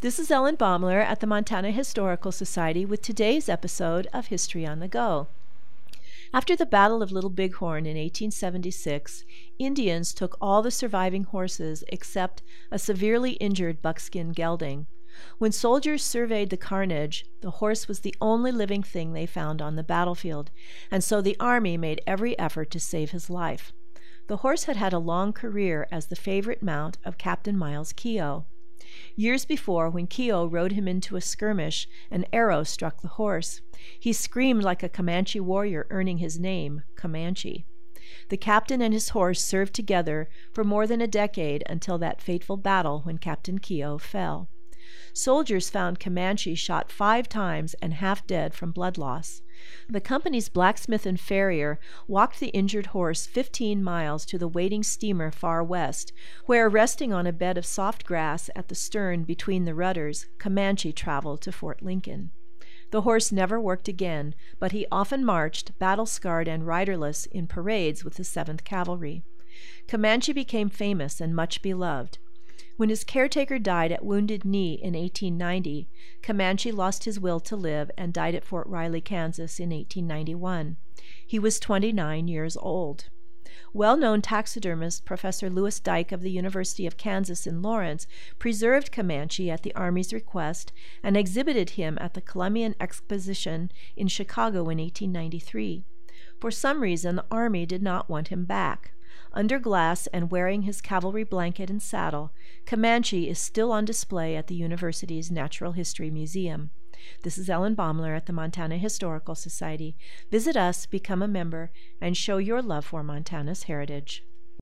This is Ellen Baumler at the Montana Historical Society with today's episode of History on the Go. After the Battle of Little Bighorn in 1876, Indians took all the surviving horses except a severely injured buckskin gelding. When soldiers surveyed the carnage, the horse was the only living thing they found on the battlefield, and so the army made every effort to save his life. The horse had had a long career as the favorite mount of Captain Myles Keogh. Years before, when Keogh rode him into a skirmish, an arrow struck the horse. He screamed like a Comanche warrior, earning his name, Comanche. The captain and his horse served together for more than a decade until that fateful battle when Captain Keogh fell. Soldiers found Comanche shot five times and half dead from blood loss. The company's blacksmith and farrier walked the injured horse fifteen miles to the waiting steamer Far West, where, resting on a bed of soft grass at the stern between the rudders, Comanche traveled to Fort Lincoln. The horse never worked again, but he often marched, battle scarred and riderless, in parades with the Seventh Cavalry. Comanche became famous and much beloved. When his caretaker died at Wounded Knee in 1890, Comanche lost his will to live and died at Fort Riley, Kansas in 1891. He was 29 years old. Well known taxidermist Professor Lewis Dyche of the University of Kansas in Lawrence preserved Comanche at the Army's request and exhibited him at the Columbian Exposition in Chicago in 1893. For some reason, the Army did not want him back. Under glass and wearing his cavalry blanket and saddle, Comanche is still on display at the university's Natural History Museum. This is Ellen Baumler at the Montana Historical Society. Visit us, become a member, and show your love for Montana's heritage.